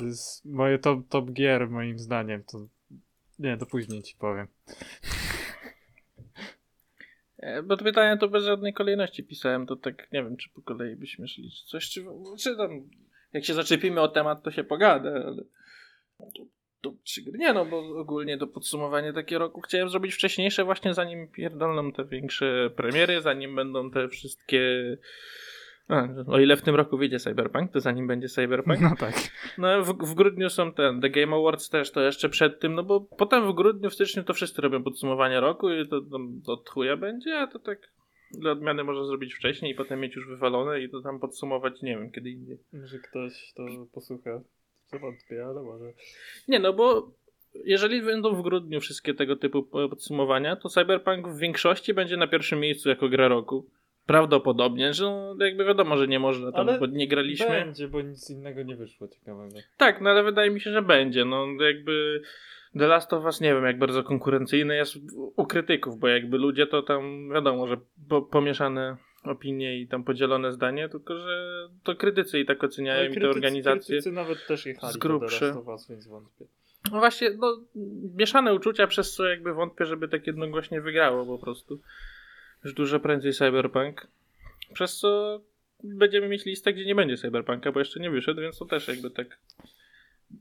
To jest moje top, top gier, moim zdaniem. To nie, to później ci powiem. E, Bo to pytania to bez żadnej kolejności pisałem, to tak nie wiem, czy po kolei byśmy szli, czy coś, czy, czy tam, jak się zaczepimy o temat, to się pogada, ale to, to. Nie no, bo ogólnie do podsumowania takiego roku chciałem zrobić wcześniejsze właśnie zanim pierdolną te większe premiery, zanim będą te wszystkie a, o ile w tym roku wyjdzie Cyberpunk, to zanim będzie Cyberpunk. No tak. No w, w grudniu są ten, The Game Awards też, to jeszcze przed tym, no bo potem w grudniu, w styczniu to wszyscy robią podsumowanie roku i to tam od chuja będzie, a to tak dla odmiany można zrobić wcześniej i potem mieć już wywalone i to tam podsumować, nie wiem, kiedy indziej. Może ktoś to posłucha. Co wątpię, ale może. Nie no, bo jeżeli będą w grudniu wszystkie tego typu podsumowania, to Cyberpunk w większości będzie na pierwszym miejscu jako gra roku. Prawdopodobnie, że no, jakby wiadomo, że nie można tam, Ale bo nie graliśmy. Będzie, bo nic innego nie wyszło ciekawego. Tak, no ale wydaje mi się, że będzie. No jakby The Last of Us nie wiem jak bardzo konkurencyjne jest u krytyków, bo jakby ludzie to tam wiadomo, że po, pomieszane opinie i tam podzielone zdanie, tylko że to krytycy i tak oceniają Ale i te organizacje. Krytycy nawet też jechali z do The. Last of Us, więc wątpię. No właśnie, no mieszane uczucia, przez co jakby wątpię, żeby tak jednogłośnie wygrało po prostu. Już dużo prędzej Cyberpunk. Przez co będziemy mieć listę, gdzie nie będzie Cyberpunka, bo jeszcze nie wyszedł, więc to też jakby tak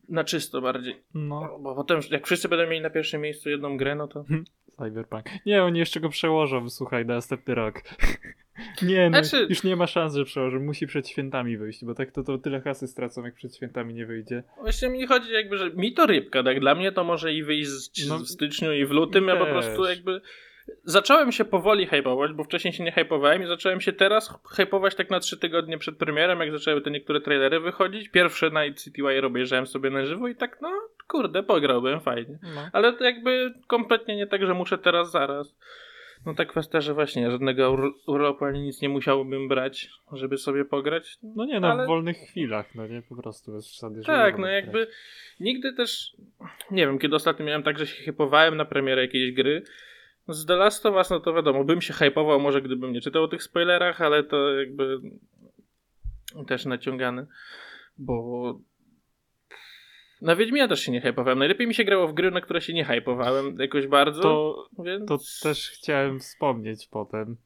na czysto bardziej. No, Bo potem, jak wszyscy będą mieli na pierwszym miejscu jedną grę, no to. Cyberpunk. Nie, oni jeszcze go przełożą, słuchaj, na następny rok. nie, no, Znaczy- już nie ma szans, że przełożą. Musi przed świętami wyjść, bo tak to, to tyle kasy stracą, jak przed świętami nie wyjdzie. Właśnie mi chodzi, jakby, że mi to rybka, tak? Dla mnie to może i wyjść z, No, w styczniu i w lutym. Ja po prostu jakby. Zacząłem się powoli hypować, bo wcześniej się nie hypowałem i zacząłem się teraz hypować tak na trzy tygodnie przed premierem, jak zaczęły te niektóre trailery wychodzić. Pierwsze Night City Wire obejrzałem sobie na żywo i tak, no kurde, pograłbym fajnie. No. Ale to jakby kompletnie nie tak, że muszę teraz, zaraz. No ta kwestia, że właśnie żadnego ur- urlopu ani nic nie musiałbym brać, żeby sobie pograć. No nie, no Ale- w wolnych chwilach, no nie, po prostu bez przesady. Tak, no grać. jakby nigdy też, nie wiem, kiedy ostatnio miałem tak, że się hypowałem na premierę jakiejś gry. Z The Last of Us, no to wiadomo, bym się hypował może gdybym nie czytał o tych spoilerach, ale to jakby też naciągane, bo na Wiedźmina też się nie hypowałem. Najlepiej mi się grało w gry, na które się nie hypowałem jakoś bardzo, To, więc... to też chciałem wspomnieć potem.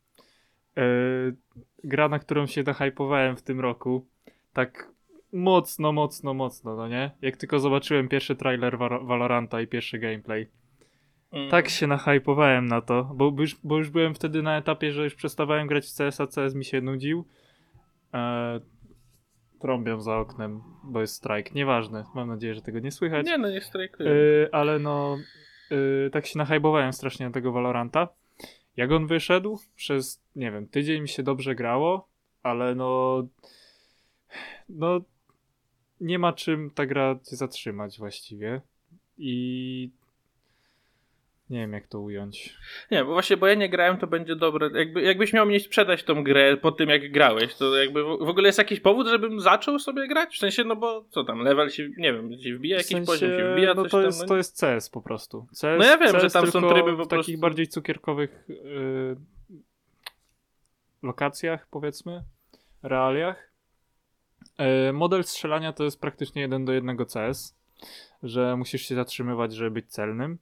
Yy, gra, na którą się nahypowałem w tym roku, tak mocno, mocno, mocno, no nie? Jak tylko zobaczyłem pierwszy trailer Val- Valoranta i pierwszy gameplay. Mm. Tak się nahypowałem na to, bo już, bo już byłem wtedy na etapie, że już przestawałem grać w CS, a CS mi się nudził. E, trąbią za oknem, bo jest strajk. Nieważne, mam nadzieję, że tego nie słychać. Nie no, nie strajkuję. Y, ale no, y, tak się nahypowałem strasznie na tego Valoranta. Jak on wyszedł, przez, nie wiem, tydzień mi się dobrze grało, ale no, no, nie ma czym ta gra cię zatrzymać właściwie. I nie wiem, jak to ująć. Nie, bo właśnie, bo ja nie grałem, to będzie dobre. Jakby, jakbyś miał mnie sprzedać tą grę po tym, jak grałeś, to jakby w, w ogóle jest jakiś powód, żebym zaczął sobie grać? W sensie, no bo co tam, level się, nie wiem, się wbija, W jakiś sensie, poziom się wbija, no to tam. jest, no to jest CS po prostu. CS, No ja wiem, że CS tam są tryby po w takich bardziej cukierkowych y, lokacjach, powiedzmy, realiach. Y, model strzelania to jest praktycznie jeden do jednego CS, że musisz się zatrzymywać, żeby być celnym.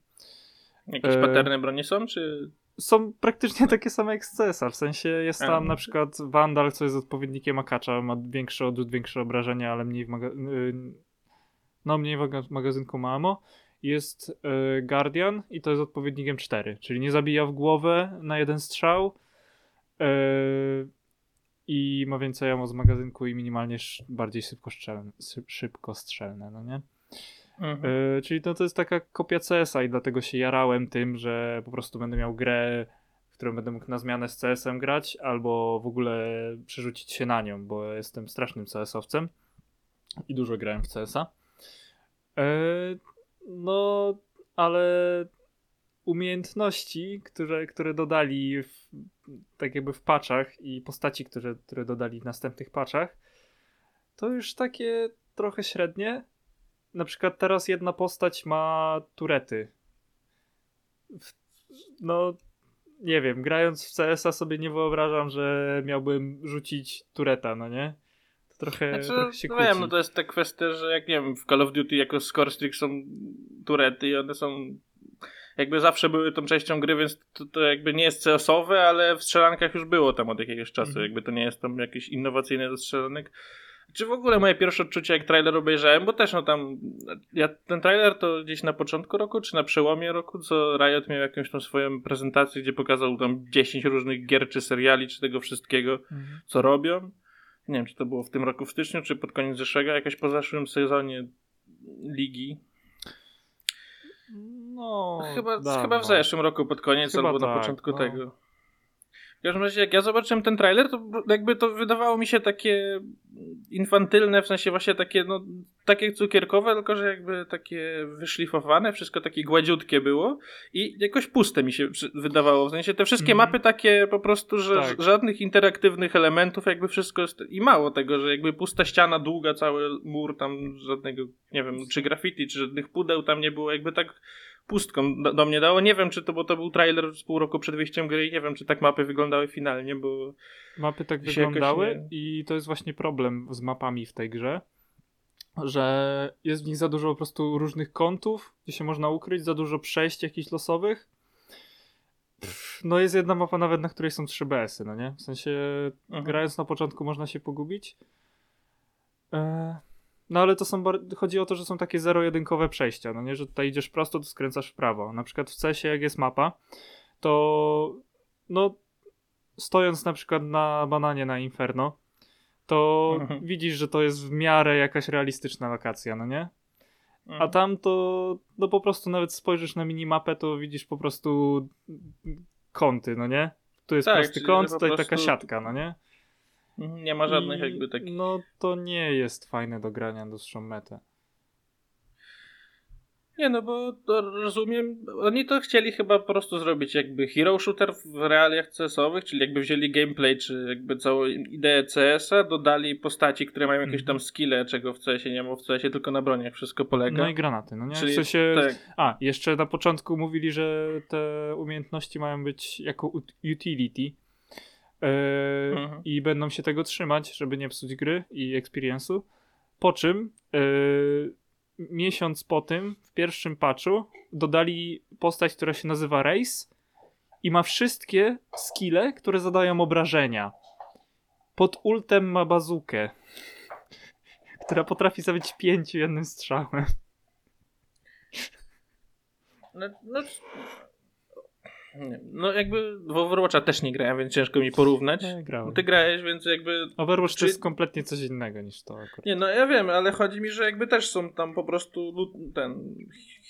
Jakieś e, paterne broni są, czy... Są praktycznie takie same jak z CS-a, w sensie jest tam na przykład Vandal, co jest odpowiednikiem Akacza, ma większy odrzut, większe obrażenia, ale mniej w maga- y, no mniej w maga- magazynku ma ammo. Jest y, Guardian i to jest odpowiednikiem 4, czyli nie zabija w głowę na jeden strzał y, i ma więcej ammo z magazynku i minimalnie bardziej szybkostrzelne, szy- szybkostrzelne, no nie? Mhm. Yy, czyli to, to jest taka kopia CS-a i dlatego się jarałem tym, że po prostu będę miał grę, w którą będę mógł na zmianę z CS-em grać, albo w ogóle przerzucić się na nią, bo jestem strasznym CS-owcem i dużo grałem w CS-a. Yy, no, ale umiejętności, które, które dodali w, tak jakby w patchach i postaci, które, które dodali w następnych patchach, to już takie trochę średnie. Na przykład teraz jedna postać ma turety. No, nie wiem, grając w CS-a sobie nie wyobrażam, że miałbym rzucić tureta, no nie? To trochę, Znaczy, trochę się no kłóci. wiem, no to jest ta kwestia, że jak nie wiem, w Call of Duty jako score streak są turety i one są jakby zawsze były tą częścią gry, więc to, to jakby nie jest CS-owe, ale w strzelankach już było tam od jakiegoś czasu, Mhm. jakby to nie jest tam jakiś innowacyjny strzelanek. Czy w ogóle moje pierwsze odczucie jak trailer obejrzałem, bo też no tam, ja ten trailer to gdzieś na początku roku, czy na przełomie roku, co Riot miał jakąś tą swoją prezentację, gdzie pokazał tam 10 różnych gier, czy seriali, czy tego wszystkiego, Mhm. co robią. Nie wiem, czy to było w tym roku w styczniu, czy pod koniec zeszłego, jakoś po zeszłym sezonie ligi. No, chyba, dawno. chyba w zeszłym roku pod koniec, Chyba albo na tak, początku no. tego. W każdym razie, jak ja zobaczyłem ten trailer, to jakby to wydawało mi się takie infantylne, w sensie właśnie takie, no, takie cukierkowe, tylko że jakby takie wyszlifowane, wszystko takie gładziutkie było i jakoś puste mi się wydawało. W sensie te wszystkie Mhm. mapy takie po prostu, że Tak. żadnych interaktywnych elementów, jakby wszystko jest, i mało tego, że jakby pusta ściana, długa, cały mur, tam żadnego, nie wiem, czy graffiti, czy żadnych pudeł tam nie było, jakby tak pustką do, do mnie dało. Nie wiem, czy to, bo to był trailer z pół roku przed wyjściem gry i nie wiem, czy tak mapy wyglądały finalnie, bo Mapy tak wyglądały nie- i to jest właśnie problem z mapami w tej grze, że jest w nich za dużo po prostu różnych kątów, gdzie się można ukryć, za dużo przejść jakichś losowych. Pff, No jest jedna mapa nawet, na której są 3 BS-y, no nie? W sensie Mhm. grając na początku można się pogubić. E, No ale to są, chodzi o to, że są takie zero-jedynkowe przejścia, no nie? Że tutaj idziesz prosto, to skręcasz w prawo. Na przykład w CS jak jest mapa, to no stojąc na przykład na bananie na Inferno, to Mhm. widzisz, że to jest w miarę jakaś realistyczna lokacja, no nie? A Mhm. tam to, no po prostu nawet spojrzysz na minimapę, to widzisz po prostu kąty, no nie? Tu jest Tak, prosty kąt, tutaj taka prostu- siatka, no nie? Mhm, nie ma żadnych I, jakby takich. No to nie jest fajne do grania dłuższą metę. Nie, no bo to rozumiem, oni to chcieli chyba po prostu zrobić jakby hero shooter w realiach CS-owych, czyli jakby wzięli gameplay, czy jakby całą ideę CS-a, dodali postaci, które mają jakieś Mhm. tam skille, czego w CS-ie nie ma, w CS-ie tylko na broniach wszystko polega. No i granaty, no nie? Czyli w sensie, tak. A, jeszcze na początku mówili, że te umiejętności mają być jako ut- utility. Yy, Mhm. I będą się tego trzymać, żeby nie psuć gry i experience'u. Po czym yy, miesiąc po tym, w pierwszym patchu, dodali postać, która się nazywa Race i ma wszystkie skille, które zadają obrażenia. Pod ultem ma bazukę, która potrafi zabić pięciu jednym strzałem. No, no, no jakby w Overwatcha też nie grałem, więc ciężko mi porównać. Nie grałem. Ty grałeś, więc jakby Overwatch Czy- to jest kompletnie coś innego niż to akurat. Nie, no ja wiem, ale chodzi mi, że jakby też są tam po prostu ten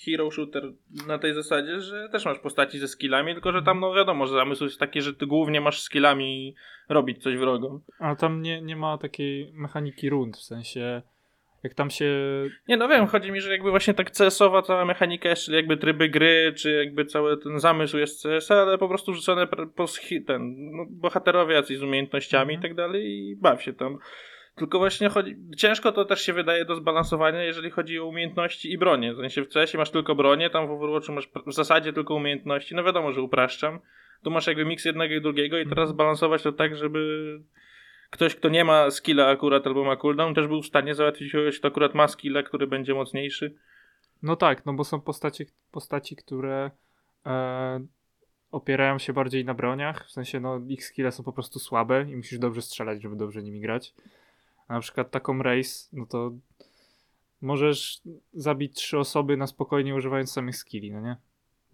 hero shooter na tej zasadzie, że też masz postaci ze skillami, tylko że tam no wiadomo, że zamysł jest taki, że ty głównie masz skillami robić coś wrogom. A tam nie, nie ma takiej mechaniki rund, w sensie jak tam się... Nie, no wiem, chodzi mi, że jakby właśnie tak CS-owa cała mechanika jest, czyli jakby tryby gry, czy jakby cały ten zamysł jest CS, ale po prostu rzucone po ten, no, bohaterowie jacyś z umiejętnościami Mhm. i tak dalej i baw się tam. Tylko właśnie chodzi, ciężko to też się wydaje do zbalansowania, jeżeli chodzi o umiejętności i bronię. W sensie w CS masz tylko bronię, tam w Overwatchu masz w zasadzie tylko umiejętności. No wiadomo, że upraszczam. Tu masz jakby miks jednego i drugiego i teraz Mhm. zbalansować to tak, żeby ktoś, kto nie ma skilla akurat albo ma cooldown, też był w stanie załatwić kogoś, kto akurat ma skilla, który będzie mocniejszy. No tak, no bo są postaci, postaci które e, opierają się bardziej na broniach, w sensie no ich skille są po prostu słabe i musisz dobrze strzelać, żeby dobrze nimi grać. A na przykład taką race, no to możesz zabić trzy osoby na spokojnie używając samych skilli, no nie?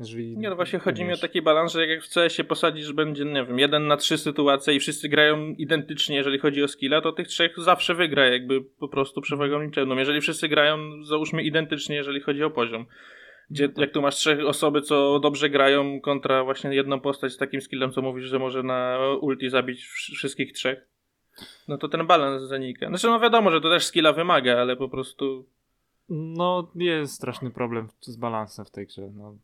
Jeżeli Nie, no właśnie chodzi mi o taki balans, że jak w CS-ie posadzisz, będzie, nie wiem, jeden na trzy sytuacje i wszyscy grają identycznie, jeżeli chodzi o skilla, to tych trzech zawsze wygra jakby po prostu przewagą liczebną. Jeżeli wszyscy grają, załóżmy, identycznie, jeżeli chodzi o poziom. Gdzie No tak. jak tu masz trzech osoby, co dobrze grają kontra właśnie jedną postać z takim skillem, co mówisz, że może na ulti zabić wsz- wszystkich trzech, no to ten balans zanika. Znaczy no wiadomo, że to też skilla wymaga, ale po prostu No jest straszny problem z balansem w tej grze, no.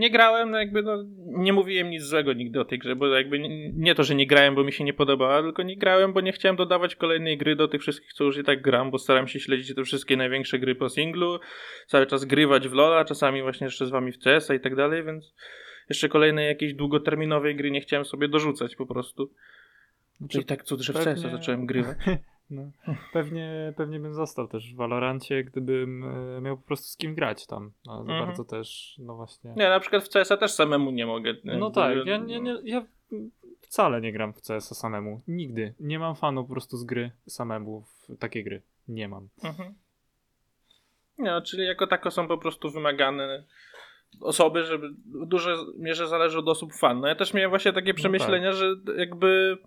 Nie grałem, no jakby no, nie mówiłem nic złego nigdy o tej grze, bo jakby nie, nie to, że nie grałem, bo mi się nie podobała, tylko nie grałem, bo nie chciałem dodawać kolejnej gry do tych wszystkich, co już i tak gram, bo staram się śledzić te wszystkie największe gry po singlu, cały czas grywać w LoL'a, czasami właśnie jeszcze z wami w CS-a i tak dalej, więc jeszcze kolejnej jakiejś długoterminowej gry nie chciałem sobie dorzucać po prostu. Znaczy, I tak cud, że w CS-a zacząłem grywać. No, pewnie, pewnie bym został też w Valorancie, gdybym e, miał po prostu z kim grać tam. No, za Mhm. bardzo też, no właśnie. Nie, na przykład w CS-a też samemu nie mogę. No Jakby- tak, ja, nie, nie, ja wcale nie gram w CS samemu. Nigdy. Nie mam fanu po prostu z gry samemu w takie gry. Nie mam. Mhm. No, czyli jako tako są po prostu wymagane osoby, żeby w dużej mierze zależy od osób fan. No ja też miałem właśnie takie przemyślenia, że jakby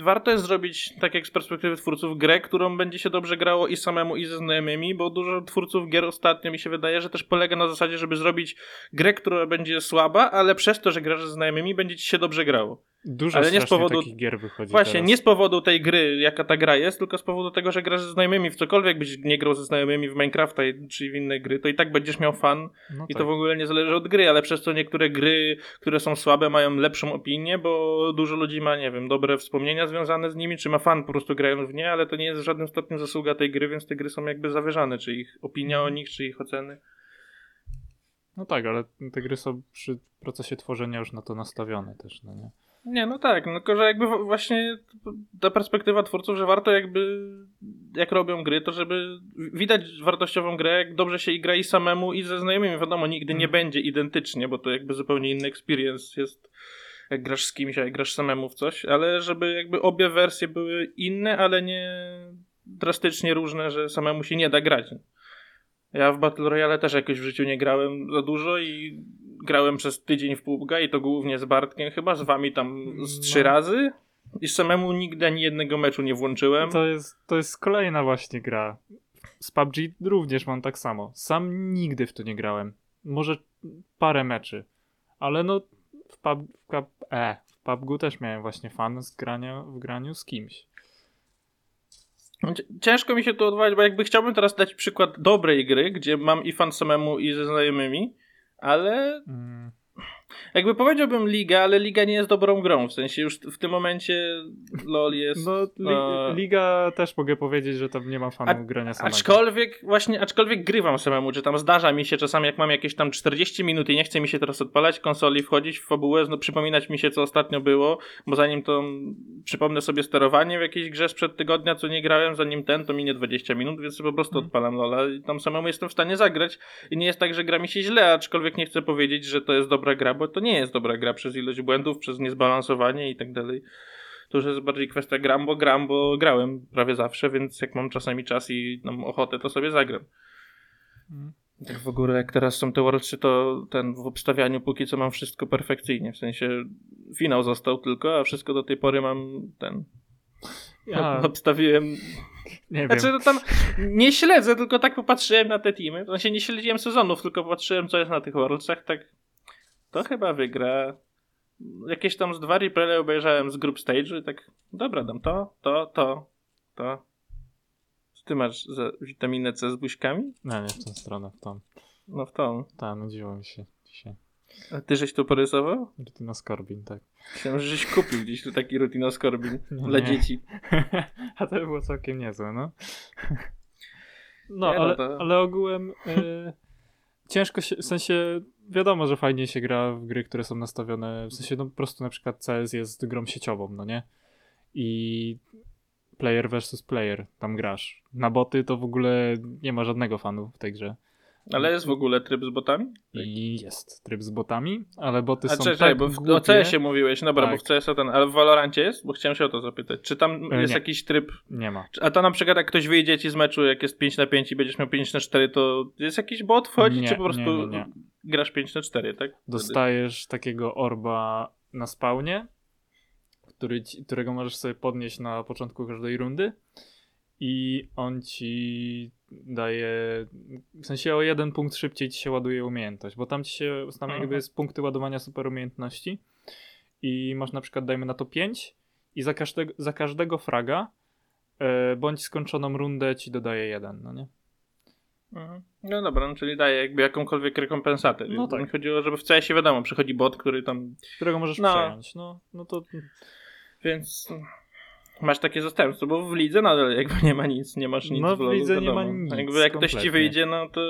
warto jest zrobić, tak jak z perspektywy twórców, grę, którą będzie się dobrze grało i samemu, i ze znajomymi, bo dużo twórców gier ostatnio mi się wydaje, że też polega na zasadzie, żeby zrobić grę, która będzie słaba, ale przez to, że grasz ze znajomymi, będzie ci się dobrze grało. Dużo Ale nie z powodu- takich gier wychodzi Właśnie, teraz. nie z powodu tej gry, jaka ta gra jest, tylko z powodu tego, że grasz ze znajomymi w cokolwiek byś nie grał ze znajomymi w Minecrafta czy w inne gry, to i tak będziesz miał fan No i tak. to w ogóle nie zależy od gry, ale przez to niektóre gry, które są słabe, mają lepszą opinię, bo dużo ludzi ma, nie wiem, dobre wspomnienia związane z nimi, czy ma fan po prostu grając w nie, ale to nie jest w żadnym stopniu zasługa tej gry, więc te gry są jakby zawyżane, czy ich opinia Mhm. o nich, czy ich oceny. No tak, ale te gry są przy procesie tworzenia już na to nastawione też, no nie? Nie, no tak, no tylko, że jakby właśnie ta perspektywa twórców, że warto jakby, jak robią gry, to żeby widać wartościową grę, jak dobrze się i gra i samemu, i ze znajomymi. Wiadomo, nigdy nie Mhm. będzie identycznie, bo to jakby zupełnie inny experience jest, jak grasz z kimś, a jak grasz samemu w coś, ale żeby jakby obie wersje były inne, ale nie drastycznie różne, że samemu się nie da grać. Ja w Battle Royale też jakoś w życiu nie grałem za dużo i grałem przez tydzień w PUBG i to głównie z Bartkiem chyba, z wami tam z trzy No. razy i samemu nigdy ani jednego meczu nie włączyłem. To jest, to jest kolejna właśnie gra. Z PUBG również mam tak samo. Sam nigdy w to nie grałem. Może parę meczy. Ale no w, pub, w, e, w PUBG też miałem właśnie fan z grania w graniu z kimś. Cię- Ciężko mi się tu odwołać, bo jakby chciałbym teraz dać przykład dobrej gry, gdzie mam i fan samemu i ze znajomymi, ale Mm, jakby powiedziałbym Liga, ale Liga nie jest dobrą grą, w sensie już w tym momencie LoL jest... no, li, e, Liga też mogę powiedzieć, że tam nie ma fanów A- grania samego. Aczkolwiek, właśnie, aczkolwiek grywam samemu, czy tam zdarza mi się czasami, jak mam jakieś tam 40 minut i nie chce mi się teraz odpalać konsoli, wchodzić w fabułę, no, przypominać mi się, co ostatnio było, bo zanim to mm, przypomnę sobie sterowanie w jakiejś grze sprzed tygodnia, co nie grałem, zanim ten, to minie 20 minut, więc po prostu Mhm. odpalam Lola i tam samemu jestem w stanie zagrać i nie jest tak, że gra mi się źle, aczkolwiek nie chcę powiedzieć, że to jest dobra gra, bo to nie jest dobra gra przez ilość błędów, przez niezbalansowanie i tak dalej. To już jest bardziej kwestia gram, bo gram, bo grałem prawie zawsze, więc jak mam czasami czas i mam ochotę, to sobie zagram. Mm. Tak w ogóle jak teraz są te Worldsy, to ten w obstawianiu póki co mam wszystko perfekcyjnie, w sensie finał został tylko, a wszystko do tej pory mam ten... Ja Obstawiłem... nie wiem. Znaczy no tam nie śledzę, tylko tak popatrzyłem na te teamy, w sensie nie śledziłem sezonów, tylko popatrzyłem co jest na tych Worldsach, tak to chyba wygra. Jakieś tam z dwa replaye obejrzałem z group stage'u i tak dobra, dam to, to, to, to. Co ty masz za witaminę C z buźkami? Nie, nie w tę stronę, w tą. No w tą. Ta, nudziło mi się dzisiaj. A ty żeś to porysował? Rutina Scorbin, tak. Myślałem, że żeś kupił gdzieś tu taki rutinoskorbin Nie. dla dzieci. A to by było całkiem niezłe, no. No, Nie, no ale, to- ale ogółem y, ciężko się, w sensie wiadomo, że fajnie się gra w gry, które są nastawione, w sensie no po prostu na przykład CS jest grą sieciową, no nie? I player versus player, tam grasz. Na boty to w ogóle nie ma żadnego fanu w tej grze. Ale jest w ogóle tryb z botami? I jest tryb z botami, ale boty A są czekaj, tak bo w, głupie, o CS-ie mówiłeś, dobra, Tak. bo w CS-ie ten, ale w Valorancie jest? Bo chciałem się o to zapytać. Czy tam E, jest nie. jakiś tryb Nie ma. A to na przykład jak ktoś wyjdzie ci z meczu, jak jest 5 na 5 i będziesz miał 5 na 4, to jest jakiś bot wchodzi, Nie, czy po prostu nie, nie, grasz 5 na 4, tak? Dostajesz takiego orba na spawnie, który którego możesz sobie podnieść na początku każdej rundy i on ci daje, w sensie o jeden punkt szybciej ci się ładuje umiejętność, bo tam ci się, tam Aha. jakby jest punkty ładowania super umiejętności i masz na przykład, dajmy na to 5 i za każdego, za każdego fraga e, bądź skończoną rundę ci dodaje jeden, no nie? Mhm. No dobra, no czyli daje jakby jakąkolwiek rekompensatę. No tak. Mi chodziło, żeby w CS-ie wiadomo, przychodzi bot, który tam... Którego możesz No. przejąć, no, no to Więc masz takie zastępstwo, bo w lidze nadal jakby nie ma nic, nie masz nic No, w lidze nie ma nic Jakby jak ktoś ci kompletnie. wyjdzie, no to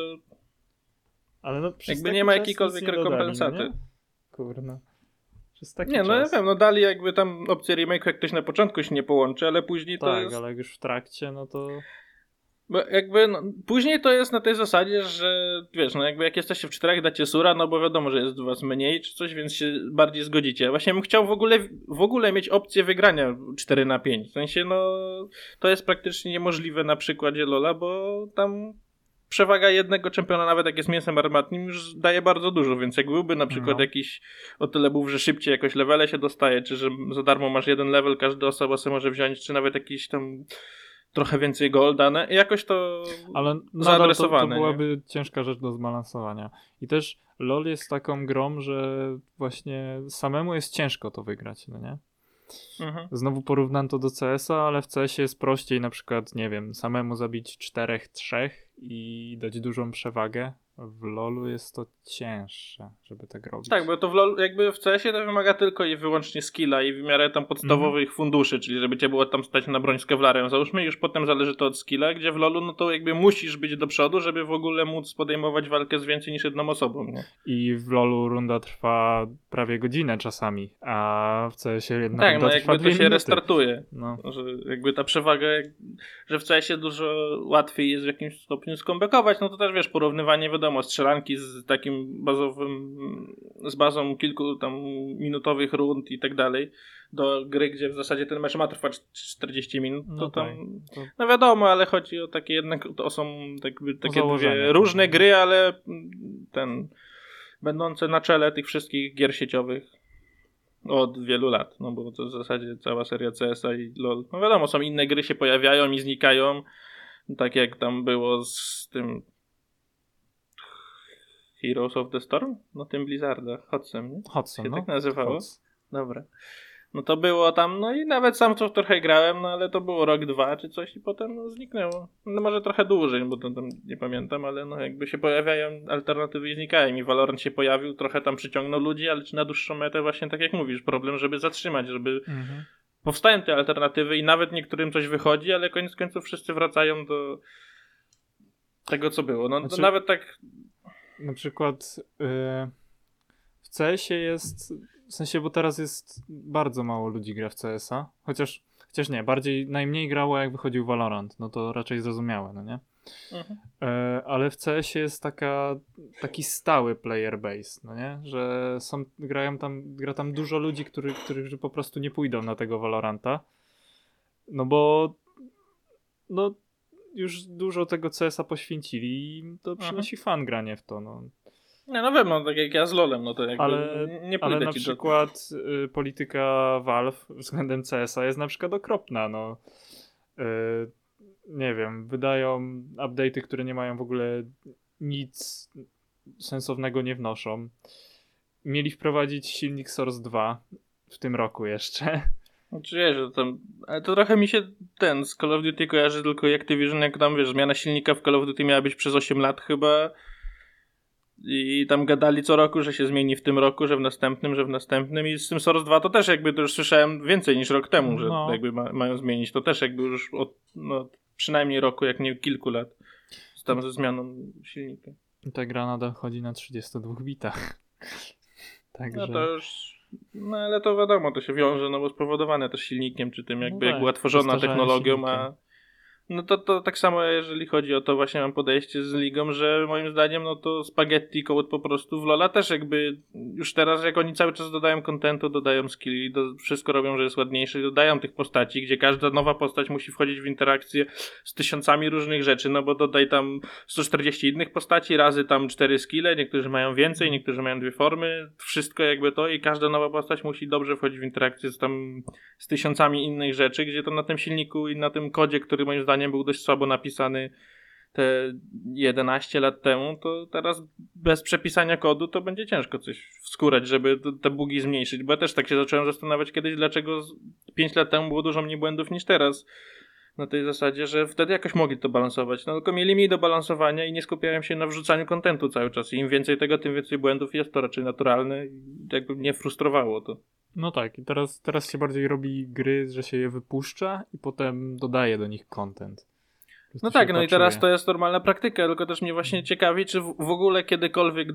ale no jakby nie ma jakiejkolwiek dodali, rekompensaty. No nie? Kurna. Przez taki Nie, no ja czas. wiem, no dali jakby tam opcję remake, jak ktoś na początku się nie połączy, ale później to Tak, jest... ale jak już w trakcie, no to... Bo jakby, no, później to jest na tej zasadzie, że wiesz, no jakby jak jesteście w czterech, dacie sura, no bo wiadomo, że jest was mniej czy coś, więc się bardziej zgodzicie. Właśnie bym chciał w ogóle, w ogóle mieć opcję wygrania 4 na 5. W sensie, no, to jest praktycznie niemożliwe na przykładzie Lola, bo tam przewaga jednego czempiona, nawet jak jest mięsem armatnim, już daje bardzo dużo, więc jak byłby na przykład No. jakiś o tyle był, że szybciej jakoś levele się dostaje, czy że za darmo masz jeden level, każda osoba sobie może wziąć, czy nawet jakiś tam trochę więcej golda, no, jakoś to Ale nadal to, to zaadresowane, byłaby ciężka rzecz do zbalansowania. I też LoL jest taką grą, że właśnie samemu jest ciężko to wygrać, no nie? Mhm. Znowu porównam to do CS-a, ale w CS-ie jest prościej na przykład, nie wiem, samemu zabić czterech, trzech i dać dużą przewagę. W LoLu jest to cięższe, żeby tak robić. Tak, bo to w LoL, jakby w CS-ie to wymaga tylko i wyłącznie skilla i w miarę tam podstawowych Mhm. funduszy, czyli żeby cię było tam stać na broń z kevlarem, załóżmy, już potem zależy to od skilla, gdzie w LoLu no to jakby musisz być do przodu, żeby w ogóle móc podejmować walkę z więcej niż jedną osobą, nie? I w LoLu runda trwa prawie godzinę czasami, a w CS-ie jedna tak, runda no trwa jakby to się minuty. restartuje. No. Że jakby ta przewaga, że w CS-ie dużo łatwiej jest w jakimś stopniu skombekować, no to też wiesz, porównywanie wiadomo, strzelanki z takim bazowym, z bazą kilku tam minutowych rund i tak dalej, do gry, gdzie w zasadzie ten mecz ma trwać 40 minut, to No tam, tak, no wiadomo, ale chodzi o takie jednak, to są jakby takie dwie różne gry, ale ten, będące na czele tych wszystkich gier sieciowych od wielu lat, no bo to w zasadzie cała seria CS-a i LoL. No wiadomo, są inne gry się pojawiają i znikają, tak jak tam było z tym Heroes of the Storm? No tym Blizzarda, Hotsem, nie? Hudson, się no. tak nazywało? Hots. Dobra. No to było tam, no i nawet sam to trochę grałem, no ale to było rok, dwa czy coś i potem no, zniknęło. No może trochę dłużej, bo to tam nie pamiętam, ale no jakby się pojawiają alternatywy i znikają. I Valorant się pojawił, trochę tam przyciągnął ludzi, ale czy na dłuższą metę właśnie tak jak mówisz, problem, żeby zatrzymać, żeby Mhm. powstają te alternatywy i nawet niektórym coś wychodzi, ale koniec końców wszyscy wracają do tego, co było. No Znaczy- nawet tak Na przykład yy, w CS-ie jest, w sensie, bo teraz jest bardzo mało ludzi gra w CS-a, chociaż, chociaż nie, bardziej najmniej grało jak wychodził Valorant, no to raczej zrozumiałe, no nie? Mhm. E, ale w CS-ie jest taka, taki stały player base, no nie? Że są, grają tam, gra tam dużo ludzi, który, którzy po prostu nie pójdą na tego Valoranta. No bo no już dużo tego CS-a poświęcili i to przynosi fan granie w to, no. Nie, no wiem, no tak jak ja z LoLem, no to jakby Ale- nie pójdę Ale na przykład y, polityka Valve względem CS-a jest na przykład okropna, no. Y, nie wiem, wydają update'y, które nie mają w ogóle nic sensownego nie wnoszą. Mieli wprowadzić silnik Source 2 w tym roku jeszcze. Znaczy wiesz, że tam, ale to trochę mi się ten z Call of Duty kojarzy tylko jak Activision, jak tam wiesz, zmiana silnika w Call of Duty miała być przez 8 lat chyba i tam gadali co roku, że się zmieni w tym roku, że w następnym, że w następnym i z tym Source 2 to też jakby to już słyszałem więcej niż rok temu, że No. jakby ma, mają zmienić, to też jakby już od no, przynajmniej roku, jak nie kilku lat z tam ze zmianą silnika. Ta gra nadal chodzi na 32 bitach. Także... No to już. No ale to wiadomo, to się wiąże, no bo spowodowane też silnikiem, czy tym jakby No jak tak, była tworzona przestarzałym technologią, a. No to, to tak samo jeżeli chodzi o to właśnie mam podejście z ligą, że moim zdaniem no to spaghetti kołd po prostu w Lola też jakby już teraz jak oni cały czas dodają kontentu, dodają skilli, do, wszystko robią, że jest ładniejsze, dodają tych postaci, gdzie każda nowa postać musi wchodzić w interakcję z tysiącami różnych rzeczy, no bo dodaj tam 140 innych postaci, razy tam 4 skille, niektórzy mają więcej, niektórzy mają dwie formy, wszystko jakby to i każda nowa postać musi dobrze wchodzić w interakcję z tam z tysiącami innych rzeczy, gdzie to na tym silniku i na tym kodzie, który moim zdaniem był dość słabo napisany te 11 lat temu, to teraz bez przepisania kodu to będzie ciężko coś wskórać, żeby te bugi zmniejszyć, bo ja też tak się zacząłem zastanawiać kiedyś, dlaczego z- 5 lat temu było dużo mniej błędów niż teraz. Na tej zasadzie, że wtedy jakoś mogli to balansować. No tylko mieli mniej do balansowania i nie skupiałem się na wrzucaniu kontentu cały czas. Im więcej tego, tym więcej błędów. Jest to raczej naturalne i jakby mnie frustrowało to. No tak, i teraz, teraz się bardziej robi gry, że się je wypuszcza i potem dodaje do nich content. No tak, no i teraz to jest normalna praktyka, tylko też mnie właśnie ciekawi, czy w, w ogóle kiedykolwiek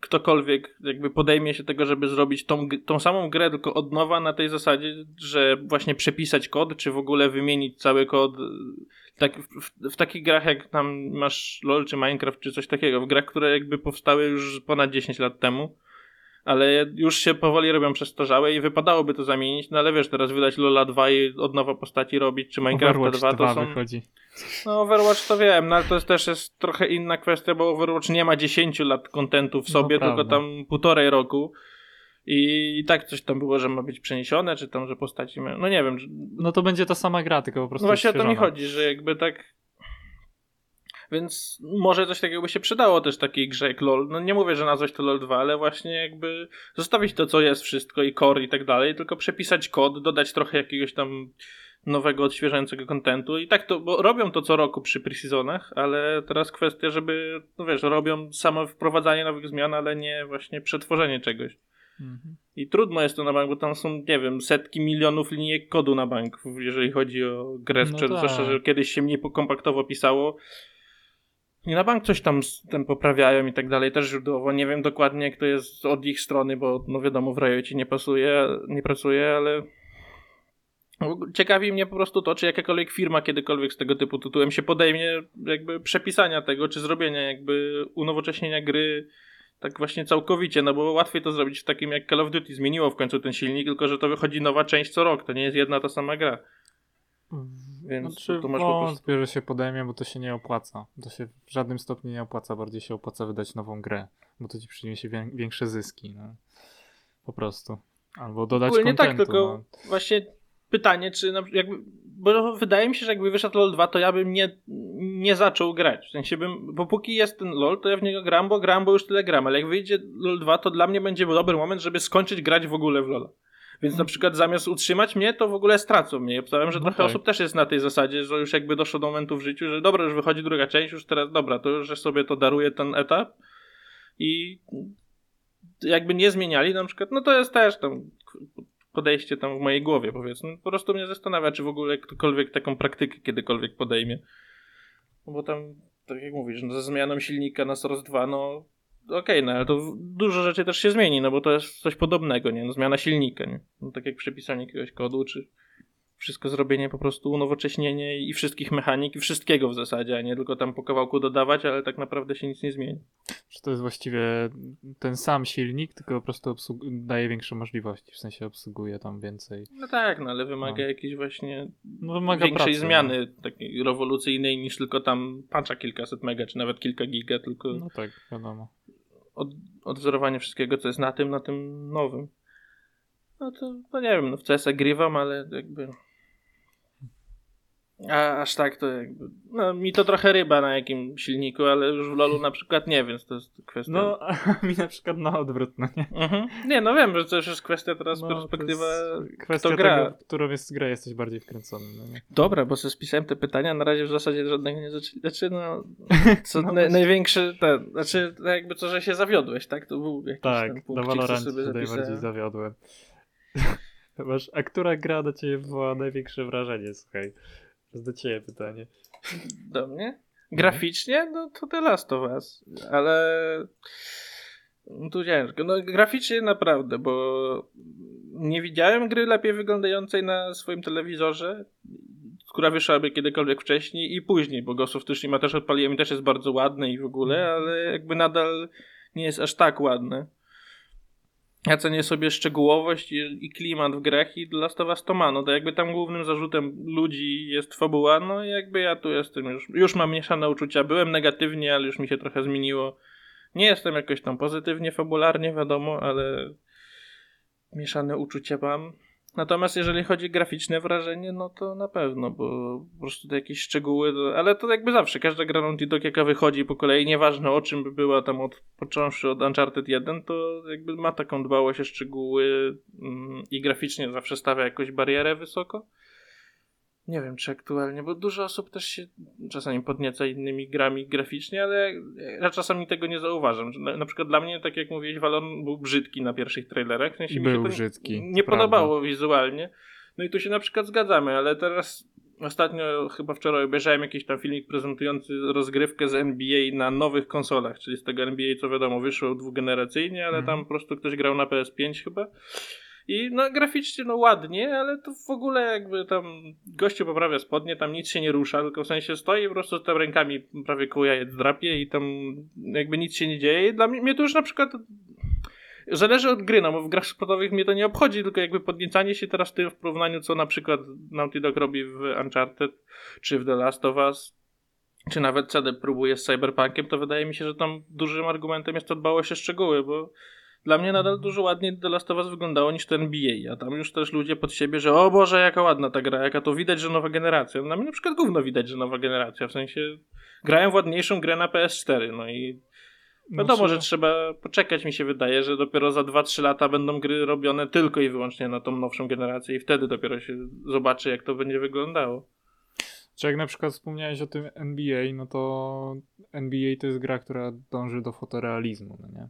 ktokolwiek jakby podejmie się tego, żeby zrobić tą, tą samą grę, tylko od nowa na tej zasadzie, że właśnie przepisać kod, czy w ogóle wymienić cały kod. Tak, w, w, w takich grach jak tam masz LOL czy Minecraft czy coś takiego, w grach, które jakby powstały już ponad 10 lat temu, ale już się powoli robią przestarzałe i wypadałoby to zamienić, no ale wiesz, teraz wydać LoLa 2 i od nowa postaci robić, czy Overwatch 2 to 2 są... wychodzi. No Overwatch to wiem, no ale to jest też jest trochę inna kwestia, bo Overwatch nie ma 10 lat kontentu w No sobie, tylko prawda. tam półtorej roku. I, I tak coś tam było, że ma być przeniesione, czy tam, że postaci. No nie wiem. że- No to będzie ta sama gra, tylko po prostu No właśnie o to mi chodzi, że jakby tak... Więc może coś takiego by się przydało też takiej grze jak LoL. No nie mówię, że nazwać to LoL 2, ale właśnie jakby zostawić to, co jest wszystko i core i tak dalej, tylko przepisać kod, dodać trochę jakiegoś tam nowego, odświeżającego kontentu i tak to, bo robią to co roku przy pre-seasonach, ale teraz kwestia, żeby, no wiesz, robią samo wprowadzanie nowych zmian, ale nie właśnie przetworzenie czegoś. Mhm. I trudno jest to na bank, bo tam są, nie wiem, setki milionów linijek kodu na bank, jeżeli chodzi o grę, No tak. zwłaszcza, że kiedyś się mniej kompaktowo pisało. I na bank coś tam ten poprawiają i tak dalej, też źródłowo. Nie wiem dokładnie, jak to jest od ich strony, bo no wiadomo, w Riocie nie pasuje, nie pracuje, ale ciekawi mnie po prostu to, czy jakakolwiek firma kiedykolwiek z tego typu tytułem się podejmie jakby przepisania tego, czy zrobienia jakby unowocześnienia gry tak właśnie całkowicie, no bo łatwiej to zrobić w takim jak Call of Duty zmieniło w końcu ten silnik, tylko że to wychodzi nowa część co rok, to nie jest jedna ta sama gra. Więc Znaczy, to masz po prostu... wątpię, że się podejmie, bo to się nie opłaca. To się w żadnym stopniu nie opłaca, bardziej się opłaca wydać nową grę, bo to ci przyniesie wię- większe zyski. No. Po prostu. Albo dodać Ogólnie tak, kontentu. tylko no. właśnie pytanie, czy na, jakby, bo wydaje mi się, że jakby wyszedł LoL 2, to ja bym nie, nie zaczął grać. W sensie bym, bo póki jest ten LoL, to ja w niego gram, bo gram, bo już tyle gram, ale jak wyjdzie LoL 2, to dla mnie będzie dobry moment, żeby skończyć grać w ogóle w LoLa. Więc na przykład zamiast utrzymać mnie, to w ogóle stracą mnie. Obstawiam, że No trochę tak. osób też jest na tej zasadzie, że już jakby doszło do momentu w życiu, że dobra, już wychodzi druga część, już teraz dobra, to już że sobie to daruje ten etap i jakby nie zmieniali na przykład, no to jest też tam podejście tam w mojej głowie powiedzmy. Po prostu mnie zastanawia, czy w ogóle ktokolwiek taką praktykę kiedykolwiek podejmie. No bo tam, tak jak mówisz, no ze zmianą silnika na Source 2, no okej, no ale to dużo rzeczy też się zmieni, no bo to jest coś podobnego, nie? No, zmiana silnika, nie? No, tak jak przepisanie jakiegoś kodu, czy wszystko zrobienie po prostu unowocześnienie i wszystkich mechanik i wszystkiego w zasadzie, a nie tylko tam po kawałku dodawać, ale tak naprawdę się nic nie zmieni. Że to jest właściwie ten sam silnik, tylko po prostu daje większe możliwości, w sensie obsługuje tam więcej. No tak, no ale wymaga No. jakiejś właśnie No, wymaga większej pracy, zmiany, takiej rewolucyjnej niż tylko tam patcha kilkaset mega, czy nawet kilka giga, tylko No. no tak, wiadomo. Od, odwzorowanie wszystkiego, co jest na tym, na tym nowym. No to, no nie wiem, no w CS grywam, ale jakby... A, aż tak to jakby... No mi to trochę ryba na jakim silniku, ale już w LoLu na przykład nie, więc to jest kwestia... No, a mi na przykład na odwrót, no nie? Mhm. Nie, no wiem, że to już jest kwestia teraz No, perspektywa, kwestia kto gra. tego, którą jest grę jesteś bardziej wkręcony, no? Dobra, bo sobie spisałem te pytania, na razie w zasadzie żadnego nie zaczęli. Znaczy, no, co No naj, największy, ten, znaczy, tak jakby to, że się zawiodłeś, tak? To był jakiś Tak, ten na co Valorancie sobie najbardziej zawiodłem. Masz, a która gra na ciebie wywołała największe wrażenie, słuchaj? To do ciebie pytanie. Do mnie? Graficznie? No to The Last of Us, ale no, tu ciężko. No graficznie naprawdę, bo nie widziałem gry lepiej wyglądającej na swoim telewizorze, która wyszłaby kiedykolwiek wcześniej i później, bo Ghost of Tsushima też odpaliłem i też jest bardzo ładny i w ogóle, ale jakby nadal nie jest aż tak ładny. Ja cenię sobie szczegółowość i, klimat w grach i The Last of to ma. No to jakby tam głównym zarzutem ludzi jest fabuła, no jakby ja tu jestem już, już mam mieszane uczucia. Byłem negatywnie, ale już mi się trochę zmieniło. Nie jestem jakoś tam pozytywnie, fabularnie, wiadomo, ale mieszane uczucia mam. Natomiast jeżeli chodzi o graficzne wrażenie, no to na pewno, bo po prostu te jakieś szczegóły, ale to jakby zawsze, każda gra Naughty Dog jaka wychodzi po kolei, nieważne o czym by była tam od, począwszy od Uncharted 1, to jakby ma taką dbałość o szczegóły mm, i graficznie zawsze stawia jakąś barierę wysoko. Nie wiem, czy aktualnie, bo dużo osób też się czasami podnieca innymi grami graficznie, ale ja czasami tego nie zauważam. Na, na przykład dla mnie, tak jak mówiłeś, Valorant był brzydki na pierwszych trailerach. W sensie mi Był się to brzydki, Nie prawda. podobało wizualnie. No i tu się na przykład zgadzamy, ale teraz ostatnio, chyba wczoraj obejrzałem jakiś tam filmik prezentujący rozgrywkę z NBA na nowych konsolach, czyli z tego NBA, co wiadomo, wyszło dwugeneracyjnie, ale Mhm. tam po prostu ktoś grał na PS5 chyba. I no graficznie no ładnie, ale to w ogóle jakby tam gościu poprawia spodnie, tam nic się nie rusza, tylko w sensie stoi po prostu tam rękami prawie koło jajec drapie i tam jakby nic się nie dzieje. I dla mnie, mnie to już na przykład zależy od gry, no bo w grach sportowych mnie to nie obchodzi, tylko jakby podniecanie się teraz tym w porównaniu co na przykład Naughty Dog robi w Uncharted czy w The Last of Us czy nawet CD próbuje z Cyberpunkiem, to wydaje mi się, że tam dużym argumentem jest to dbałość o szczegóły, bo dla mnie nadal dużo ładniej The Last of Us wyglądało niż to NBA, a tam już też ludzie pod siebie, że o Boże, jaka ładna ta gra, jaka to widać, że nowa generacja. Na mnie na przykład gówno widać, że nowa generacja, w sensie grałem w ładniejszą grę na PS4, no i wiadomo, No, że trzeba- trzeba poczekać, mi się wydaje, że dopiero za 2-3 lata będą gry robione tylko i wyłącznie na tą nowszą generację i wtedy dopiero się zobaczy, jak to będzie wyglądało. Czy jak na przykład wspomniałeś o tym NBA, no to NBA to jest gra, która dąży do fotorealizmu, no nie?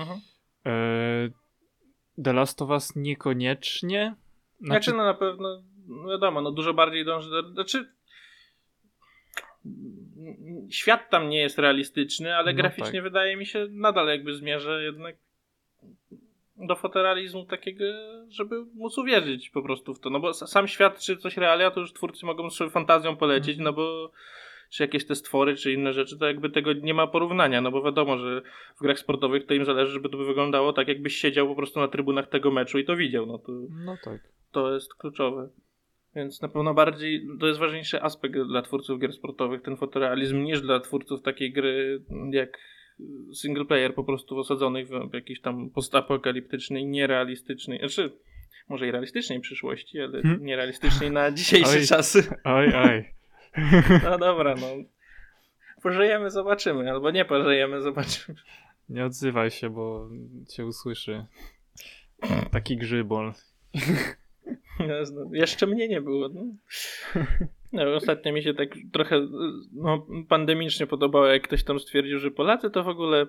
Mhm. E, The Last of Us niekoniecznie. Znaczy, no na pewno, no wiadomo, no dużo bardziej dąży do, znaczy świat tam nie jest realistyczny, ale No graficznie tak. wydaje mi się nadal jakby zmierza jednak do fotorealizmu takiego, żeby móc uwierzyć po prostu w to, no bo sa- sam świat czy coś realia, to już twórcy mogą sobie fantazją polecieć, Mhm. no bo czy jakieś te stwory, czy inne rzeczy, to jakby tego nie ma porównania, no bo wiadomo, że w grach sportowych to im zależy, żeby to wyglądało tak, jakbyś siedział po prostu na trybunach tego meczu i to widział, no to No tak. to jest kluczowe. Więc na pewno bardziej to jest ważniejszy aspekt dla twórców gier sportowych, ten fotorealizm, niż dla twórców takiej gry jak single player, po prostu osadzonych w jakiejś tam postapokaliptycznej, nierealistycznej, znaczy może i realistycznej przyszłości, ale Hmm. nierealistycznej na dzisiejsze Oj. czasy. Oj, oj. No dobra, no. Pożyjemy, zobaczymy, albo nie pożyjemy, zobaczymy. Nie odzywaj się, bo cię usłyszy. Taki grzybol. Jasne. Jeszcze mnie nie było. No. No, ostatnio mi się tak trochę no, pandemicznie podobało, jak ktoś tam stwierdził, że Polacy to w ogóle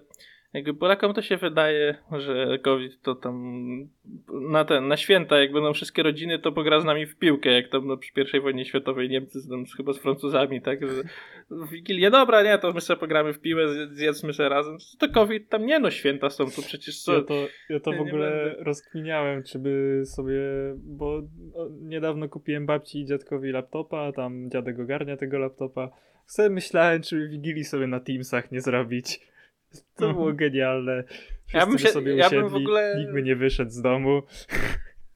jakby Polakom to się wydaje, że COVID to tam na ten, na święta, jak będą wszystkie rodziny, to pogra z nami w piłkę, jak tam no, przy pierwszej wojnie światowej Niemcy z, tam, chyba z Francuzami, tak? Że w Wigilię, dobra, nie, to my sobie pogramy w piłę, zj- zjedzmy sobie razem. To COVID tam nie no, święta są tu przecież co? Ja to, ja to w ogóle będę. rozkminiałem, czy by sobie, bo niedawno kupiłem babci i dziadkowi laptopa, tam dziadek ogarnia tego laptopa. Sobie myślałem, czy by Wigilii sobie na Teamsach nie zrobić. To było genialne. Wszyscy Ja bym by się- sobie ja bym usiedli, w ogóle- nikt by nie wyszedł z domu.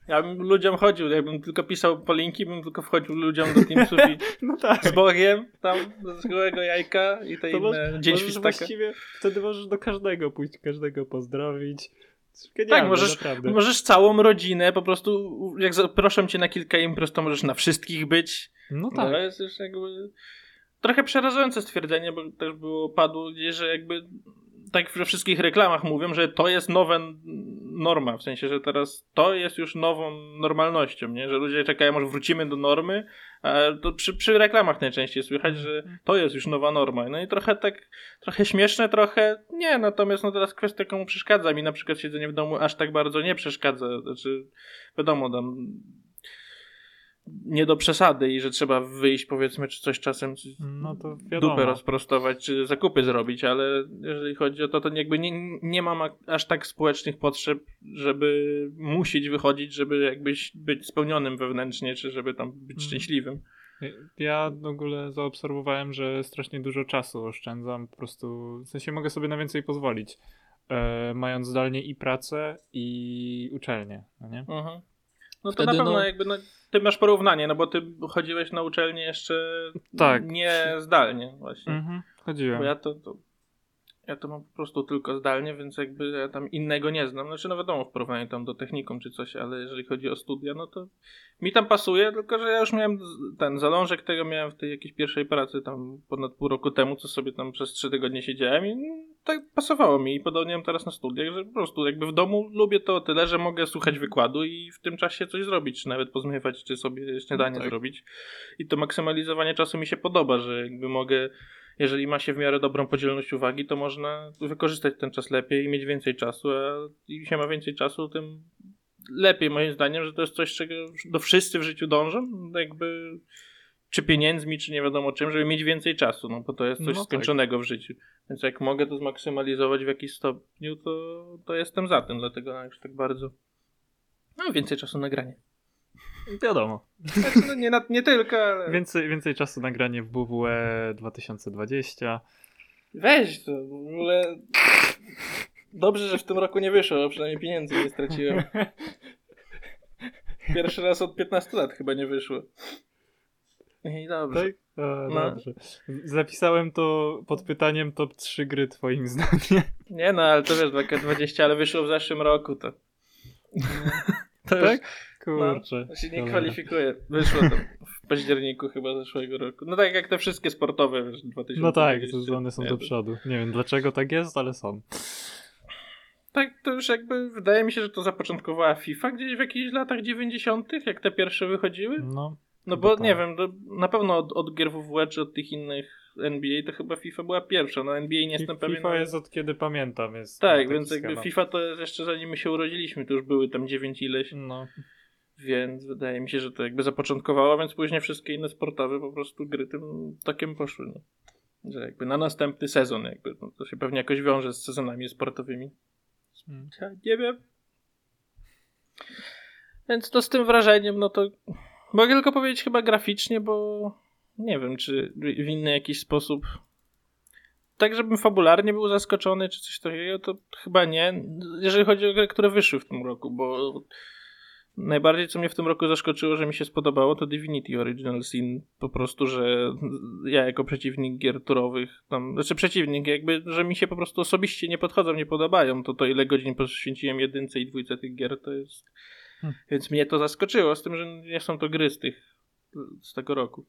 Ja bym ludziom chodził, jakbym tylko pisał po linki, bym tylko wchodził ludziom do Teamsów i No tak. z Bogiem, tam z gołego jajka i te To inne dzień możesz właściwie, wtedy możesz do każdego pójść, każdego pozdrowić. Genialne, Tak, możesz- naprawdę. Możesz całą rodzinę po prostu, jak zaproszą cię na kilka imprez, to możesz na wszystkich być. No Tak. tak. To jest już jakby trochę przerażające stwierdzenie, bo też było, padło gdzieś, że jakby tak we wszystkich reklamach mówią, że to jest nowa norma, w sensie, że teraz to jest już nową normalnością, nie? Że ludzie czekają, aż wrócimy do normy, a to przy, przy reklamach najczęściej słychać, że to jest już nowa norma. No i trochę tak, trochę śmieszne, trochę nie, natomiast no teraz kwestia komu przeszkadza. Mi na przykład siedzenie w domu aż tak bardzo nie przeszkadza, znaczy wiadomo, tam nie do przesady i że trzeba wyjść powiedzmy, czy coś czasem No to wiadomo. dupę rozprostować, czy zakupy zrobić, ale jeżeli chodzi o to, to jakby nie, nie mam aż tak społecznych potrzeb, żeby musieć wychodzić, żeby jakbyś być spełnionym wewnętrznie, czy żeby tam być Mhm. szczęśliwym. Ja w ogóle zaobserwowałem, że strasznie dużo czasu oszczędzam. Po prostu, w sensie mogę sobie na więcej pozwolić. E, mając zdalnie i pracę, i uczelnię, no nie? Mhm. No to Wtedy na pewno no- jakby, no, ty masz porównanie, no bo ty chodziłeś na uczelnię jeszcze Tak. nie zdalnie właśnie. Mhm, chodziłem. Bo ja to, to ja to mam po prostu tylko zdalnie, więc jakby ja tam innego nie znam. Znaczy no wiadomo w porównaniu tam do technikum czy coś, ale jeżeli chodzi o studia, no to mi tam pasuje, tylko że ja już miałem ten zalążek tego miałem w tej jakiejś pierwszej pracy tam ponad pół roku temu, co sobie tam przez trzy tygodnie siedziałem i tak pasowało mi i podobnie mam teraz na studiach, że po prostu jakby w domu lubię to tyle, że mogę słuchać wykładu i w tym czasie coś zrobić, czy nawet pozmywać, czy sobie śniadanie No tak. zrobić. I to maksymalizowanie czasu mi się podoba, że jakby mogę jeżeli ma się w miarę dobrą podzielność uwagi, to można wykorzystać ten czas lepiej i mieć więcej czasu, a im się ma więcej czasu, tym lepiej moim zdaniem, że to jest coś, czego do wszyscy w życiu dążą. Jakby czy pieniędzmi, czy nie wiadomo czym, żeby mieć więcej czasu, no bo to jest coś No tak. skończonego w życiu. Więc jak mogę to zmaksymalizować w jakiś stopniu, to, to jestem za tym, dlatego już tak bardzo. No, więcej czasu na granie. Wiadomo. Znaczy, no, nie, nie tylko, ale. Więcej, więcej czasu na granie w WWE 2020. Weź to w ogóle. Dobrze, że w tym roku nie wyszło, a przynajmniej pieniędzy nie straciłem. Pierwszy raz od 15 lat chyba nie wyszło. I dobrze. Tak? No. dobrze. Zapisałem to pod pytaniem top 3 gry twoim zdaniem. Nie no, ale to wiesz, 2K20, ale wyszło w zeszłym roku to. to już, Tak? Kurczę. To się nie Cholera. kwalifikuje. Wyszło to w październiku chyba zeszłego roku. No tak jak te wszystkie sportowe, wiesz, 2020. No tak, to one są do przodu. Nie wiem dlaczego tak jest, ale są. Tak, to już jakby wydaje mi się, że to zapoczątkowała FIFA gdzieś w jakichś latach 90., jak te pierwsze wychodziły. No. No bo tak. nie wiem, na pewno od, od gier WWE czy od tych innych NBA to chyba FIFA była pierwsza. No NBA nie jestem pewien. FIFA jest od kiedy pamiętam. Jest Tak, więc jakby schemat. FIFA to jest jeszcze zanim my się urodziliśmy, to już były tam 9 ileś, No. więc wydaje mi się, że to jakby zapoczątkowało, więc później wszystkie inne sportowe po prostu gry tym tokiem poszły. No. Że jakby na następny sezon jakby, no, to się pewnie jakoś wiąże z sezonami sportowymi. Ja nie wiem. Więc to z tym wrażeniem, no to mogę tylko powiedzieć chyba graficznie, bo nie wiem, czy w inny jakiś sposób. Tak, żebym fabularnie był zaskoczony, czy coś takiego, to chyba nie. Jeżeli chodzi o gry, które wyszły w tym roku, bo najbardziej co mnie w tym roku zaskoczyło, że mi się spodobało, to Divinity Original Sin. Po prostu, że ja jako przeciwnik gier turowych, tam, znaczy przeciwnik, jakby, że mi się po prostu osobiście nie podchodzą, nie podobają, to to ile godzin poświęciłem jedynce i dwójce tych gier, to jest... Hmm. Więc mnie to zaskoczyło, z tym, że nie są to gry z tych, z tego roku.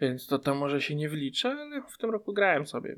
Więc to tam może się nie wlicza, ale w tym roku grałem sobie.